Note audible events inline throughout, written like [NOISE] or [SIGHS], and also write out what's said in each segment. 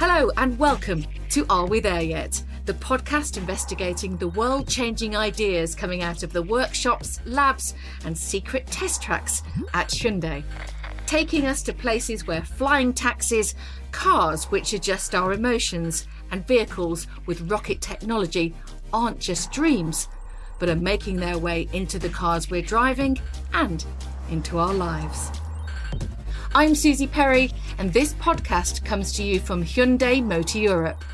Hello, and welcome to Are We There Yet? The podcast investigating the world changing ideas coming out of the workshops, labs, and secret test tracks at Hyundai. Taking us to places where flying taxis, cars which adjust our emotions, and vehicles with rocket technology aren't just dreams, but are making their way into the cars we're driving and into our lives. I'm Suzi Perry, and this podcast comes to you from Hyundai Motor Europe.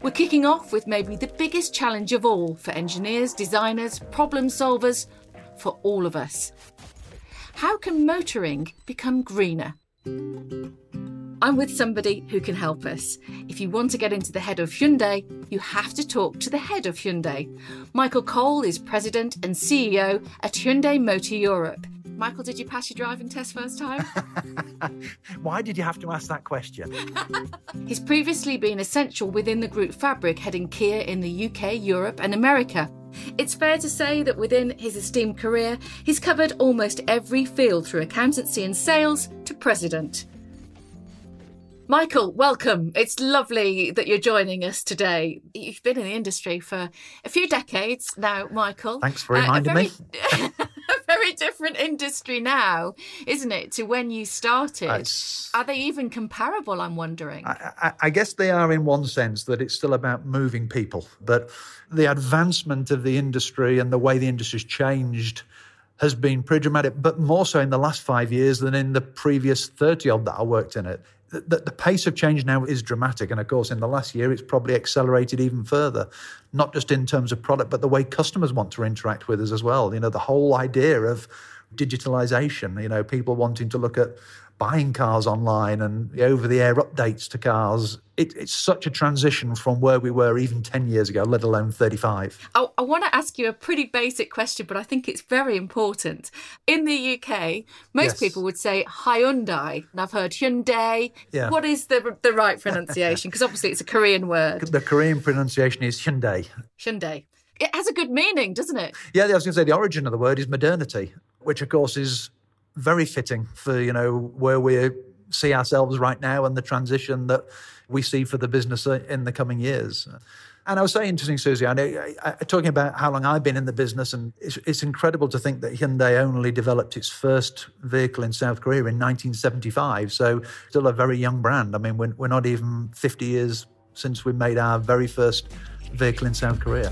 We're kicking off with maybe the biggest challenge of all for engineers, designers, problem solvers, for all of us. How can motoring become greener? I'm with somebody who can help us. If you want to get into the head of Hyundai, you have to talk to the head of Hyundai. Michael Cole is president and CEO at Hyundai Motor Europe. Michael, did you pass your driving test first time? [LAUGHS] Why did you have to ask that question? [LAUGHS] He's previously been essential within the group fabric, heading Kia in the UK, Europe, and America. It's fair to say that within his esteemed career, he's covered almost every field through accountancy and sales to president. Michael, welcome. It's lovely that you're joining us today. You've been in the industry for a few decades now, Michael. Thanks for reminding uh, very, me. [LAUGHS] very different industry now, isn't it, to when you started? It's, are they even comparable? I'm wondering. I, I, I guess they are in one sense that it's still about moving people, but the advancement of the industry and the way the industry's changed has been pretty dramatic, but more so in the last five years than in the previous 30 odd that I worked in it the, the, pace of change now is dramatic. And of course, in the last year, it's probably accelerated even further, not just in terms of product, but the way customers want to interact with us as well. You know, the whole idea of digitalization, you know, people wanting to look at buying cars online and over the air updates to cars. It, it's such a transition from where we were even 10 years ago, let alone 35. I, I want to ask you a pretty basic question, but I think it's very important. In the UK, most yes. people would say Hyundai, and I've heard Hyundai. Yeah. What is the, the right pronunciation? Because obviously it's a Korean word. The Korean pronunciation is Hyundai. Hyundai. It has a good meaning, doesn't it? Yeah, I was going to say the origin of the word is modernity, which of course is very fitting for you know where we see ourselves right now and the transition that we see for the business uh, in the coming years. And I was saying interesting, Suzi, I know, I, I, talking about how long I've been in the business, and it's, it's, incredible to think that Hyundai only developed its first vehicle in South Korea in 1975. So, still a very young brand. I mean, we're, we're not even 50 years since we made our very first vehicle in South Korea.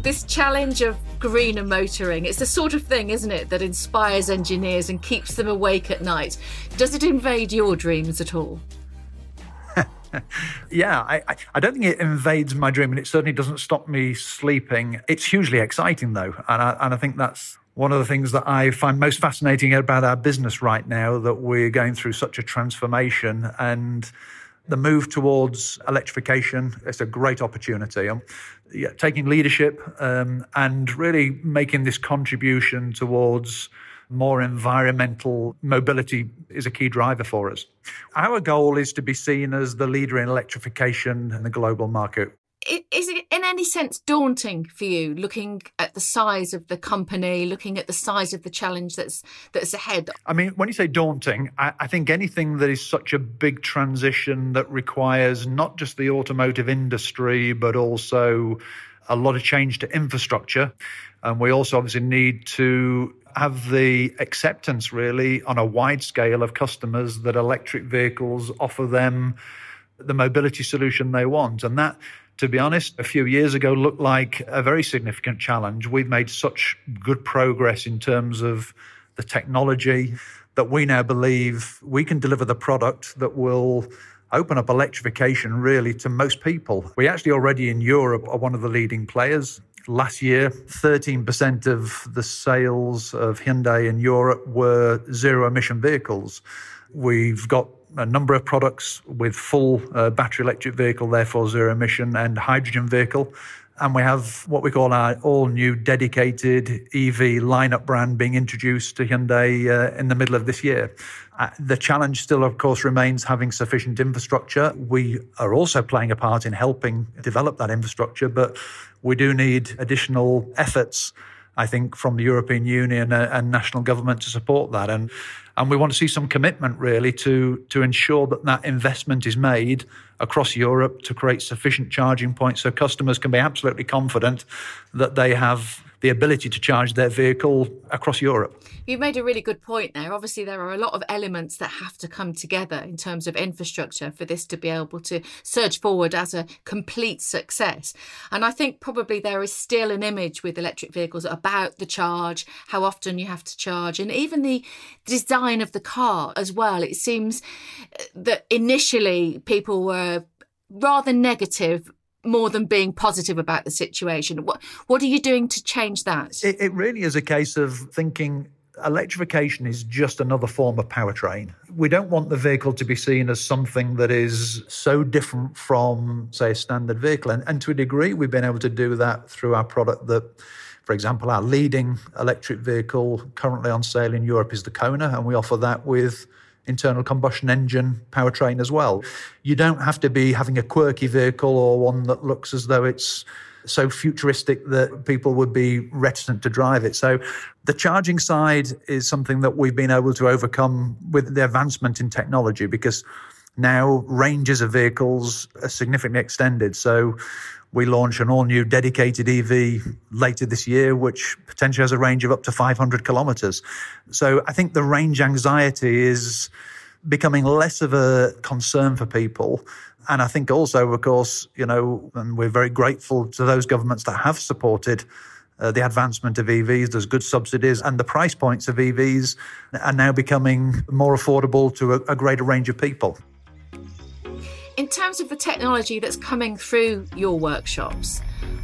This challenge of greener motoring, it's the sort of thing, isn't it, that inspires engineers and keeps them awake at night. Does it invade your dreams at all? [LAUGHS] yeah, I, I don't think it invades my dream, and it certainly doesn't stop me sleeping. It's hugely exciting, though, and I, and I think that's one of the things that I find most fascinating about our business right now that we're going through such a transformation and the move towards electrification is a great opportunity. Um, yeah, taking leadership um, and really making this contribution towards more environmental mobility is a key driver for us. Our goal is to be seen as the leader in electrification in the global market is it in any sense daunting for you looking at the size of the company looking at the size of the challenge that's that's ahead? I mean when you say daunting I, I, think anything that is such a big transition that requires not just the automotive industry but also a lot of change to infrastructure. And we also obviously need to have the acceptance really on a wide scale of customers that electric vehicles offer them the mobility solution they want. And that to be honest, a few years ago looked like a very significant challenge. We've made such good progress in terms of the technology that we now believe we can deliver the product that will open up electrification really to most people. We actually already in Europe are one of the leading players. Last year, 13% of the sales of Hyundai in Europe were zero emission vehicles. We've got a number of products with full uh, battery electric vehicle, therefore zero emission, and hydrogen vehicle. And we have what we call our all new dedicated EV lineup brand being introduced to Hyundai uh, in the middle of this year. Uh, the challenge still, of course, remains having sufficient infrastructure. We are also playing a part in helping develop that infrastructure, but we do need additional efforts I think, from the European Union and national government to support that. And and we want to see some commitment really to to ensure that that investment is made across Europe to create sufficient charging points so customers can be absolutely confident that they have the ability to charge their vehicle across Europe. You've made a really good point there. Obviously, there are a lot of elements that have to come together in terms of infrastructure for this to be able to surge forward as a complete success. And I think probably there is still an image with electric vehicles about the charge, how often you have to charge, and even the design of the car as well. It seems that initially people were rather negative more than being positive about the situation. What what are you doing to change that? It, it really is a case of thinking electrification is just another form of powertrain. We don't want the vehicle to be seen as something that is so different from, say, a standard vehicle. And, and to a degree, we've been able to do that through our product that. For example, our leading electric vehicle currently on sale in Europe is the Kona, and we offer that with internal combustion engine powertrain as well. You don't have to be having a quirky vehicle or one that looks as though it's so futuristic that people would be reticent to drive it. So the charging side is something that we've been able to overcome with the advancement in technology because now ranges of vehicles are significantly extended. So we launch an all new dedicated EV later this year, which potentially has a range of up to 500 kilometers. So I think the range anxiety is becoming less of a concern for people. And I think also, of course, you know, and we're very grateful to those governments that have supported uh, the advancement of EVs. There's good subsidies, and the price points of EVs are now becoming more affordable to a, a greater range of people. In terms of the technology that's coming through your workshops,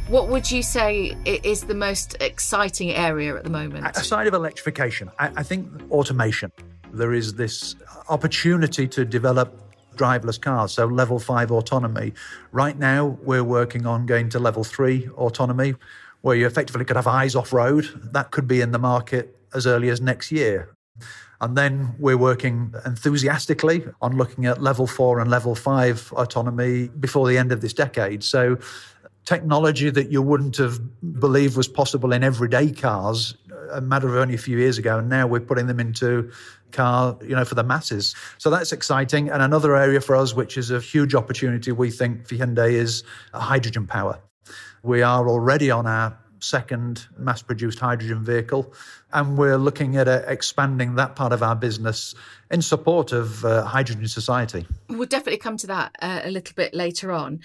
what would you say is the most exciting area at the moment? Aside of electrification, I, think automation. There is this opportunity to develop driverless cars, so level five autonomy. Right now, we're working on going to level three autonomy, where you effectively could have eyes off road. That could be in the market as early as next year. And then we're working enthusiastically on looking at level four and level five autonomy before the end of this decade. So, technology that you wouldn't have believed was possible in everyday cars a matter of only a few years ago, and now we're putting them into car, you know, for the masses. So that's exciting. And another area for us, which is a huge opportunity, we think for Hyundai, is hydrogen power. We are already on our second mass produced hydrogen vehicle. And we're looking at uh, expanding that part of our business in support of uh, Hydrogen Society. We'll definitely come to that uh, a little bit later on.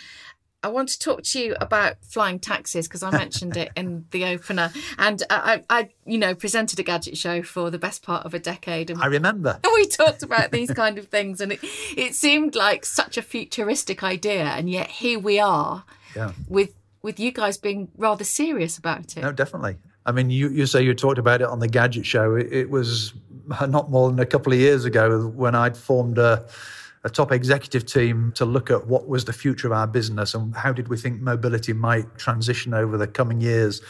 I want to talk to you about flying taxis because I mentioned it in the opener, and I, I, you know, presented a gadget show for the best part of a decade. And I remember. [LAUGHS] We talked about these kind of things, and it, it seemed like such a futuristic idea, and yet here we are yeah. with with you guys being rather serious about it. No, definitely. I mean, you, you say you talked about it on the Gadget Show. It, it was uh, not more than a couple of years ago when I'd formed a, a top executive team to look at what was the future of our business and how did we think mobility might transition over the coming years.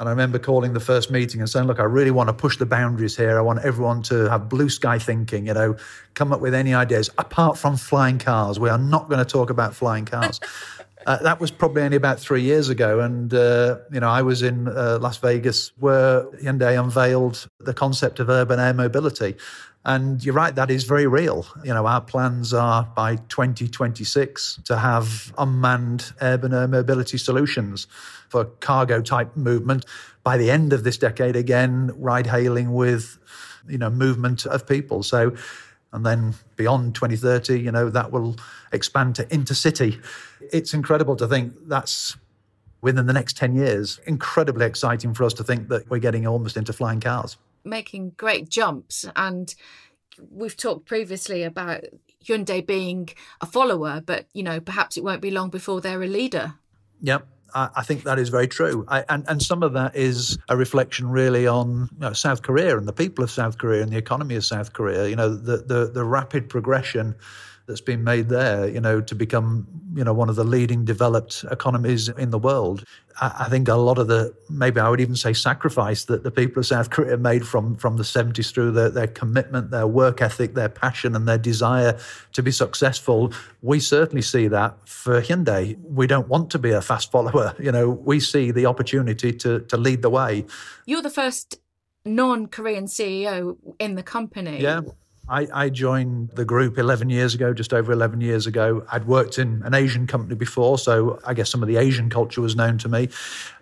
And I remember calling the first meeting and saying, look, I really want to push the boundaries here. I want everyone to have blue sky thinking, you know, come up with any ideas apart from flying cars. We are not going to talk about flying cars. Uh, that was probably only about three years ago. And, uh, you know, I was in uh, Las Vegas where Hyundai unveiled the concept of urban air mobility. And you're right, that is very real. You know, our plans are by 2026 to have unmanned urban air mobility solutions for cargo type movement. By the end of this decade, again, ride hailing with, you know, movement of people. So, and then beyond 2030, you know, that will expand to intercity. It's incredible to think that's within the next 10 years. Incredibly exciting for us to think that we're getting almost into flying cars. Making great jumps. And we've talked previously about Hyundai being a follower, but, you know, perhaps it won't be long before they're a leader. Yep. I, think that is very true. I, and, and some of that is a reflection really on you know, South Korea and the people of South Korea and the economy of South Korea. You know, the, the, the rapid progression that's been made there, you know, to become, you know, one of the leading developed economies in the world. I, I think a lot of the, maybe I would even say sacrifice that the people of South Korea made from, from the 70s through their, their commitment, their work ethic, their passion, and their desire to be successful. We certainly see that for Hyundai. We don't want to be a fast follower. [LAUGHS] You know, we see the opportunity to, to lead the way. You're the first non Korean CEO in the company. Yeah. I, I, joined the group 11 years ago, just over 11 years ago. I'd worked in an Asian company before, so I guess some of the Asian culture was known to me.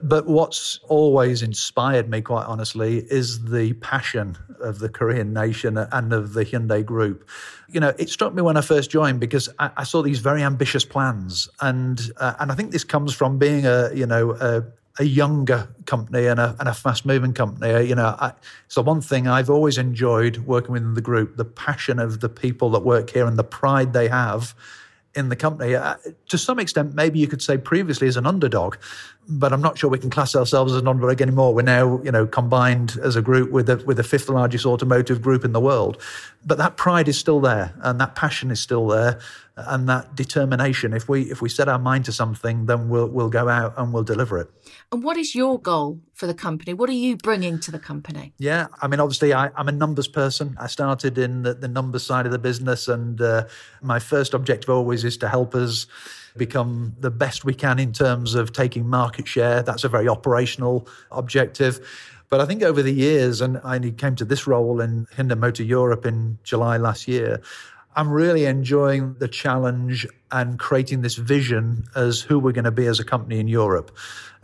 But what's always inspired me, quite honestly, is the passion of the Korean nation and of the Hyundai group. You know, it struck me when I first joined because I, I saw these very ambitious plans, and uh, and I think this comes from being a you know a, a younger company and a, and a fast moving company. Uh, you know, I, so one thing I've always enjoyed working within the group, the passion of the people that work here and the pride they have in the company. Uh, to some extent, maybe you could say previously as an underdog, but I'm not sure we can class ourselves as an underdog anymore. We're now, you know, combined as a group with the, with the fifth largest automotive group in the world. But that pride is still there and that passion is still there and that determination. If we if we set our mind to something, then we'll we'll go out and we'll deliver it. And what is your goal for the company? What are you bringing to the company? Yeah, I mean, obviously, I, am a numbers person. I started in the, the numbers side of the business, and uh, my first objective always is to help us become the best we can in terms of taking market share. That's a very operational objective. But I think over the years, and I came to this role in Hyundai Motor Europe in July last year, I'm really enjoying the challenge and creating this vision as who we're going to be as a company in Europe.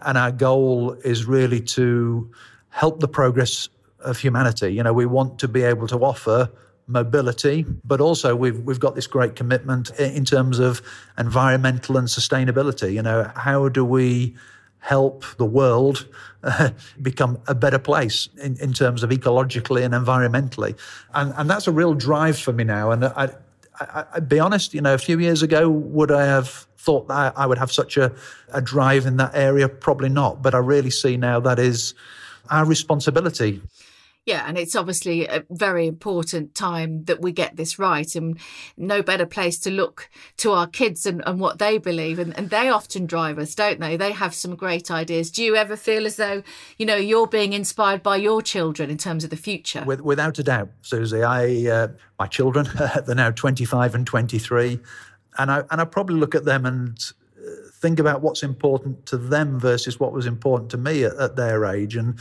And our goal is really to help the progress of humanity. You know, we want to be able to offer mobility, but also we've we've got this great commitment in terms of environmental and sustainability. You know, how do we help the world uh, [LAUGHS] become a better place in, in terms of ecologically and environmentally. And, and that's a real drive for me now. And I, I, I'd be honest, you know, a few years ago, would I have thought that I would have such a, a drive in that area? Probably not. But I really see now that is our responsibility. Yeah, and it's obviously a very important time that we get this right, and no better place to look to our kids and, and what they believe. And, and they often drive us, don't they? They have some great ideas. Do you ever feel as though, you know, you're being inspired by your children in terms of the future? With, without a doubt, Suzi. I, uh, my children, [LAUGHS] they're now 25 and 23. And I, and I probably look at them and uh, think about what's important to them versus what was important to me at, at their age. And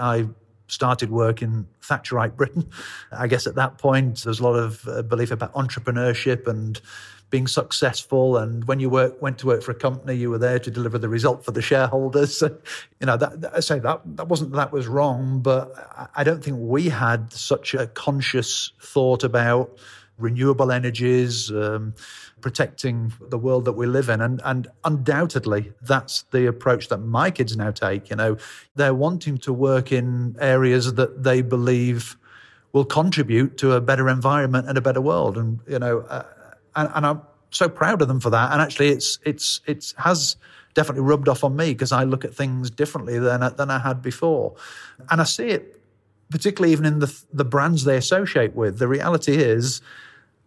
I started work in Thatcherite Britain. [LAUGHS] I guess at that point, there's a lot of uh, belief about entrepreneurship and being successful. And when you work, went to work for a company, you were there to deliver the result for the shareholders. [LAUGHS] you know, that, I say that that wasn't that was wrong, but I don't think we had such a conscious thought about renewable energies. Um, protecting the world that we live in. And, and undoubtedly, that's the approach that my kids now take. You know, they're wanting to work in areas that they believe will contribute to a better environment and a better world. And, you know, uh, and, and I'm so proud of them for that. And actually, it's, it's, it has definitely rubbed off on me because I look at things differently than, than I had before. And I see it particularly even in the, the brands they associate with. The reality is,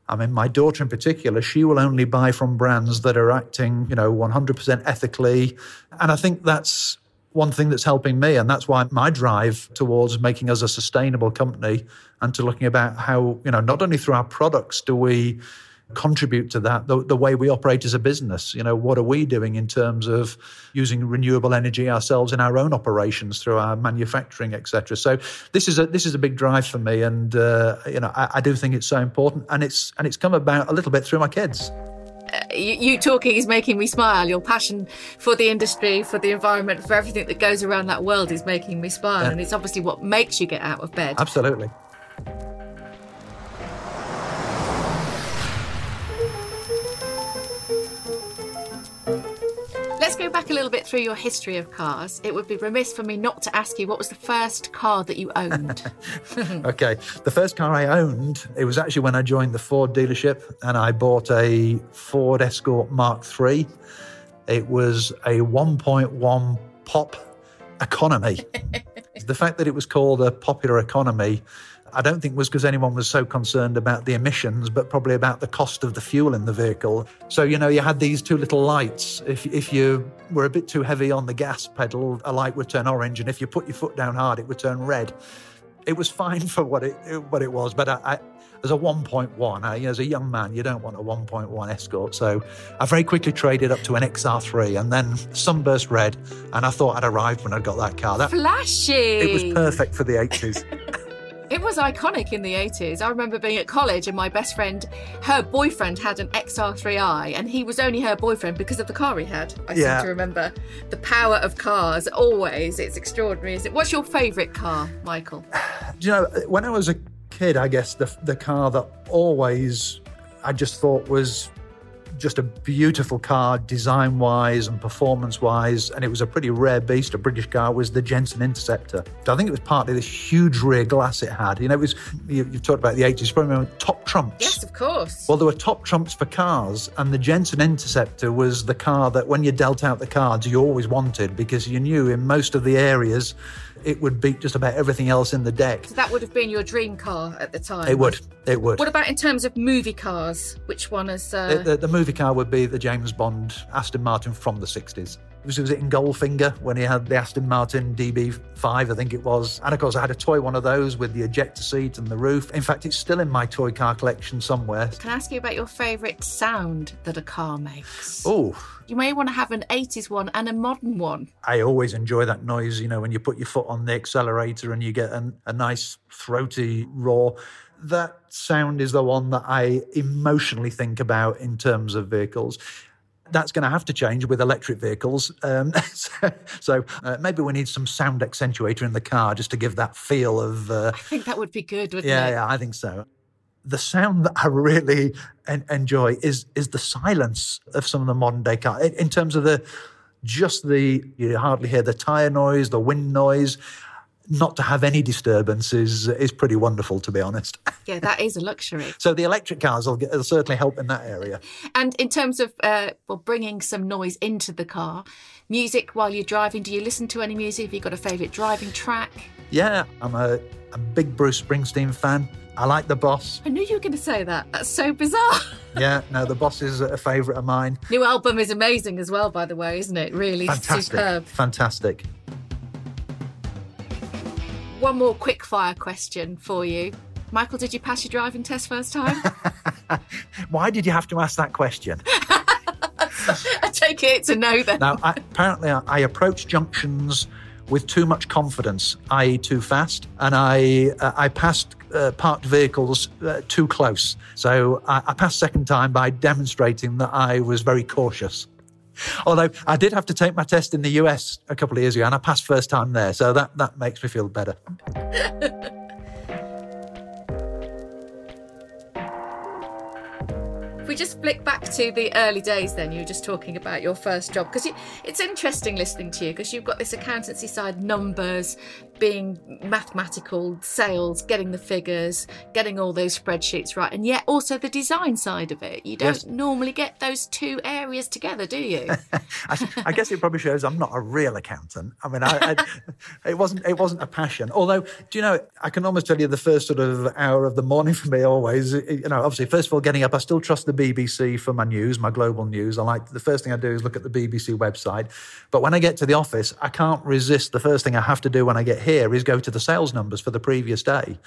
I mean, my daughter in particular, she will only buy from brands that are acting, you know, 100% ethically. And I think that's one thing that's helping me. And that's why my drive towards making us a sustainable company and to looking about how, you know, not only through our products do we contribute to that the, the way we operate as a business you know what are we doing in terms of using renewable energy ourselves in our own operations through our manufacturing etc so this is a this is a big drive for me and uh, you know I, I do think it's so important and it's and it's come about a little bit through my kids uh, you, you, talking is making me smile. Your passion for the industry, for the environment, for everything that goes around that world is making me smile. Yeah. And it's obviously what makes you get out of bed. Absolutely. Go back a little bit through your history of cars, it would be remiss for me not to ask you what was the first car that you owned? [LAUGHS] okay. The first car I owned, it was actually when I joined the Ford dealership and I bought a Ford Escort Mark III. It was a 1.1 pop economy. [LAUGHS] the fact that it was called a popular economy I don't think it was because anyone was so concerned about the emissions, but probably about the cost of the fuel in the vehicle. So, you know, you had these two little lights. If, if you were a bit too heavy on the gas pedal, a light would turn orange. And if you put your foot down hard, it would turn red. It was fine [LAUGHS] for what it, what it was. But I, I as a 1.1, I, as a young man, you don't want a 1.1 Escort. So I very quickly traded up to an XR3 and then sunburst red. And I thought I'd arrived when I got that car. That, Flashy. It was perfect for the 80s. [LAUGHS] It was iconic in the 80s. I remember being at college and my best friend, her boyfriend had an XR3i and he was only her boyfriend because of the car he had. I Yeah. seem to remember. The power of cars, always. It's extraordinary, is it? What's your favourite car, Michael? Do [SIGHS] you know, when I was a kid, I guess the, the car that always I just thought was just a beautiful car design wise and performance wise, and it was a pretty rare beast, a British car, was the Jensen Interceptor. I think it was partly this huge rear glass it had. You know, it was, you, you've talked about the 80s, you probably remember top trumps. Yes, of course. Well, there were top trumps for cars, and the Jensen Interceptor was the car that when you dealt out the cards, you always wanted because you knew in most of the areas it would beat just about everything else in the deck. So that would have been your dream car at the time. It would. It would. What about in terms of movie cars? Which one is. Uh... The, the, the movie car would be the James Bond Aston Martin from the 60s. Was, was it in Goldfinger when he had the Aston Martin DB5, I think it was? And of course, I had a toy one of those with the ejector seat and the roof. In fact, it's still in my toy car collection somewhere. Can I ask you about your favourite sound that a car makes? Oh, You may want to have an 80s one and a modern one. I always enjoy that noise, you know, when you put your foot on the accelerator and you get an, a nice throaty roar. That sound is the one that I emotionally think about in terms of vehicles. That's going to have to change with electric vehicles. Um, [LAUGHS] so so uh, maybe we need some sound accentuator in the car just to give that feel of. Uh, I think that would be good, wouldn't yeah, it? yeah, I think so. The sound that I really en- enjoy is is the silence of some of the modern day cars. In, in terms of the just the you hardly hear the tire noise, the wind noise. Not to have any disturbance is is pretty wonderful, to be honest. [LAUGHS] Yeah, that is a luxury. So the electric cars will, get, will certainly help in that area. And in terms of uh, well, bringing some noise into the car, music while you're driving, do you listen to any music? Have you got a favourite driving track? Yeah, I'm a, a big Bruce Springsteen fan. I like the boss. I knew you were going to say that. That's so bizarre. [LAUGHS] Yeah, no, the boss is a favourite of mine. New album is amazing as well, by the way, isn't it? Really Fantastic, superb. fantastic. One more quick fire question for you. Michael, did you pass your driving test first time? [LAUGHS] Why did you have to ask that question? [LAUGHS] I take it to know then. Now, I, apparently, I, I approach junctions with too much confidence, i.e., too fast, and I uh, I passed uh, parked vehicles uh, too close. So I, I passed second time by demonstrating that I was very cautious. Although I did have to take my test in the US a couple of years ago, and I passed first time there, so that that makes me feel better. [LAUGHS] If we just flick back to the early days, then you were just talking about your first job because it's interesting listening to you because you've got this accountancy side, numbers, being mathematical, sales, getting the figures, getting all those spreadsheets right, and yet also the design side of it. You don't Yes. normally get those two areas together, do you? [LAUGHS] I, I guess it probably shows I'm not a real accountant. I mean, I, I, it wasn't it wasn't a passion. Although, do you know, I can almost tell you the first sort of hour of the morning for me always. You know, obviously, first of all, getting up, I still trust the BBC for my news, my global news. I like the first thing I do is look at the BBC website. But when I get to the office, I can't resist. The first thing I have to do when I get here is go to the sales numbers for the previous day,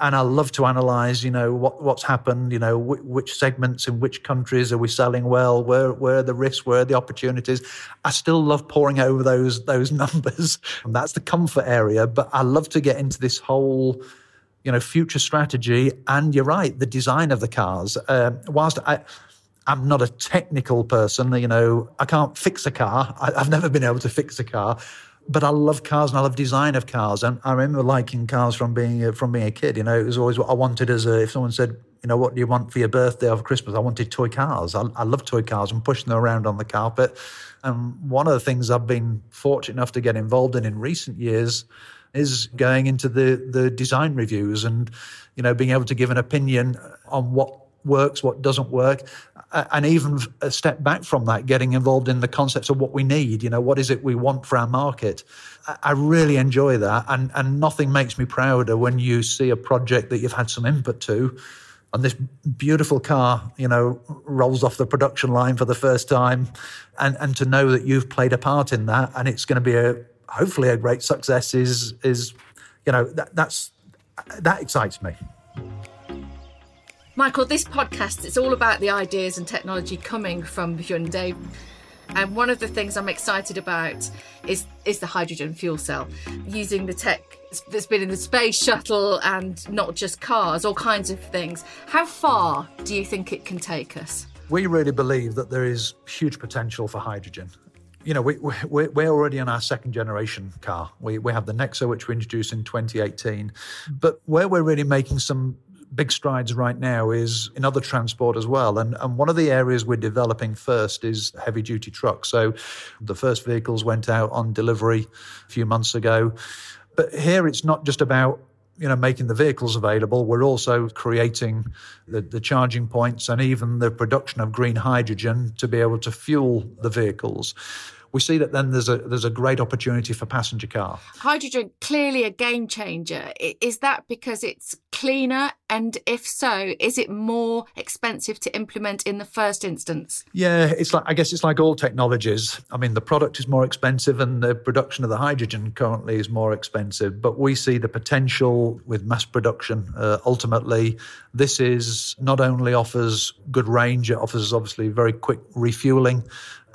and I love to analyse. You know what what's happened. You know wh- which segments in which countries are we selling well? Where where are the risks? Where are the opportunities? I still love poring over those those [LAUGHS] numbers, and that's the comfort area. But I love to get into this whole you know future strategy and you're right the design of the cars um, whilst i i'm not a technical person you know i can't fix a car I, i've never been able to fix a car but I love cars and I love design of cars, and I remember liking cars from being a, from being a kid. You know, it was always what I wanted as a. If someone said, you know, what do you want for your birthday or for Christmas? I wanted toy cars. I, I love toy cars and pushing them around on the carpet. And one of the things I've been fortunate enough to get involved in in recent years is going into the the design reviews and you know being able to give an opinion on what works, what doesn't work, and even a step back from that, getting involved in the concepts of what we need. You know, what is it we want for our market? I really enjoy that, and and nothing makes me prouder when you see a project that you've had some input to, and this beautiful car, you know, rolls off the production line for the first time, and and to know that you've played a part in that, and it's going to be a hopefully a great success is is, you know, that, that's that excites me. Michael, this podcast it's all about the ideas and technology coming from Hyundai. And one of the things I'm excited about is is the hydrogen fuel cell, using the tech that's been in the space shuttle and not just cars, all kinds of things. How far do you think it can take us? We really believe that there is huge potential for hydrogen. You know, we, we, we're already on our second generation car. We, we have the Nexo, which we introduced in 2018. Mm. But where we're really making some big strides right now is in other transport as well. And, and one of the areas we're developing first is heavy duty trucks. So the first vehicles went out on delivery a few months ago. But here it's not just about you know making the vehicles available we're also creating the, the charging points and even the production of green hydrogen to be able to fuel the vehicles we see that then there's a there's a great opportunity for passenger car. Hydrogen clearly a game changer. Is that because it's cleaner, and if so, is it more expensive to implement in the first instance? Yeah, it's like I guess it's like all technologies. I mean, the product is more expensive, and the production of the hydrogen currently is more expensive. But we see the potential with mass production. Uh, ultimately, this is not only offers good range, it offers obviously very quick refueling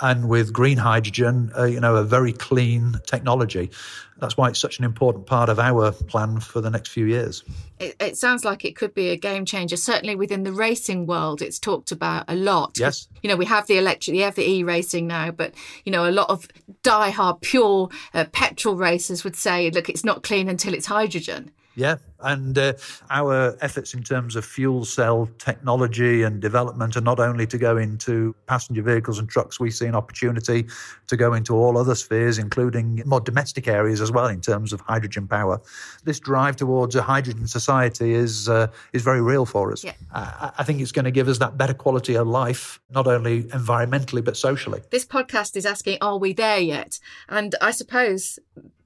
and with green hydrogen, uh, you know, a very clean technology. That's why it's such an important part of our plan for the next few years. It, it sounds like it could be a game changer. Certainly within the racing world, it's talked about a lot. Yes. You know, we have the electric, we have the e-racing now, but you know, a lot of die-hard pure uh, petrol racers would say, look, it's not clean until it's hydrogen. Yeah, and uh, our efforts in terms of fuel cell technology and development are not only to go into passenger vehicles and trucks, we see an opportunity to go into all other spheres, including more domestic areas as well in terms of hydrogen power. This drive towards a hydrogen society is uh, is very real for us. Yeah. I, I think it's going to give us that better quality of life, not only environmentally but socially. This podcast is asking, are we there yet? And I suppose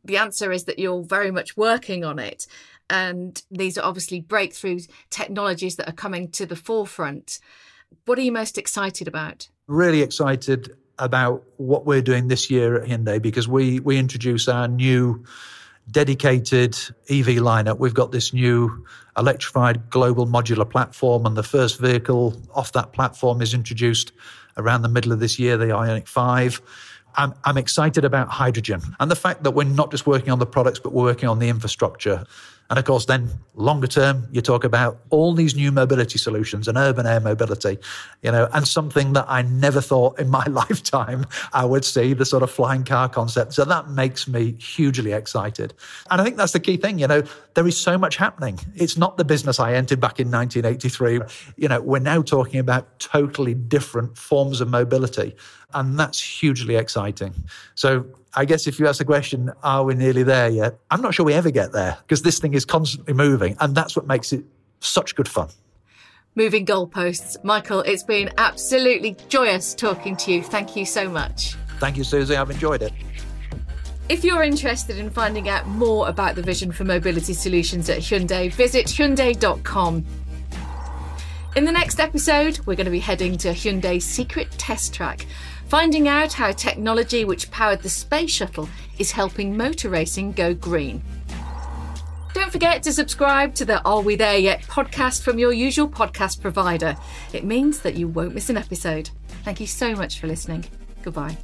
the answer is that you're very much working on it. And these are obviously breakthrough technologies that are coming to the forefront. What are you most excited about? Really excited about what we're doing this year at Hyundai because we we introduce our new dedicated EV lineup. We've got this new electrified global modular platform, and the first vehicle off that platform is introduced around the middle of this year, the Ioniq 5. I'm, I'm excited about hydrogen and the fact that we're not just working on the products, but we're working on the infrastructure. And of course, then longer term, you talk about all these new mobility solutions and urban air mobility, you know, and something that I never thought in my [LAUGHS] lifetime I would see the sort of flying car concept. So that makes me hugely excited. And I think that's the key thing, you know, there is so much happening. It's not the business I entered back in 1983. You know, we're now talking about totally different forms of mobility. And that's hugely exciting. So I guess if you ask the question, are we nearly there yet? I'm not sure we ever get there because this thing is constantly moving. And that's what makes it such good fun. Moving goalposts. Michael, it's been absolutely joyous talking to you. Thank you so much. Thank you, Suzi. I've enjoyed it. If you're interested in finding out more about the vision for mobility solutions at Hyundai, visit Hyundai.com. In the next episode, we're going to be heading to Hyundai's secret test track finding out how technology which powered the space shuttle is helping motor racing go green. Don't forget to subscribe to the Are We There Yet podcast from your usual podcast provider. It means that you won't miss an episode. Thank you so much for listening. Goodbye.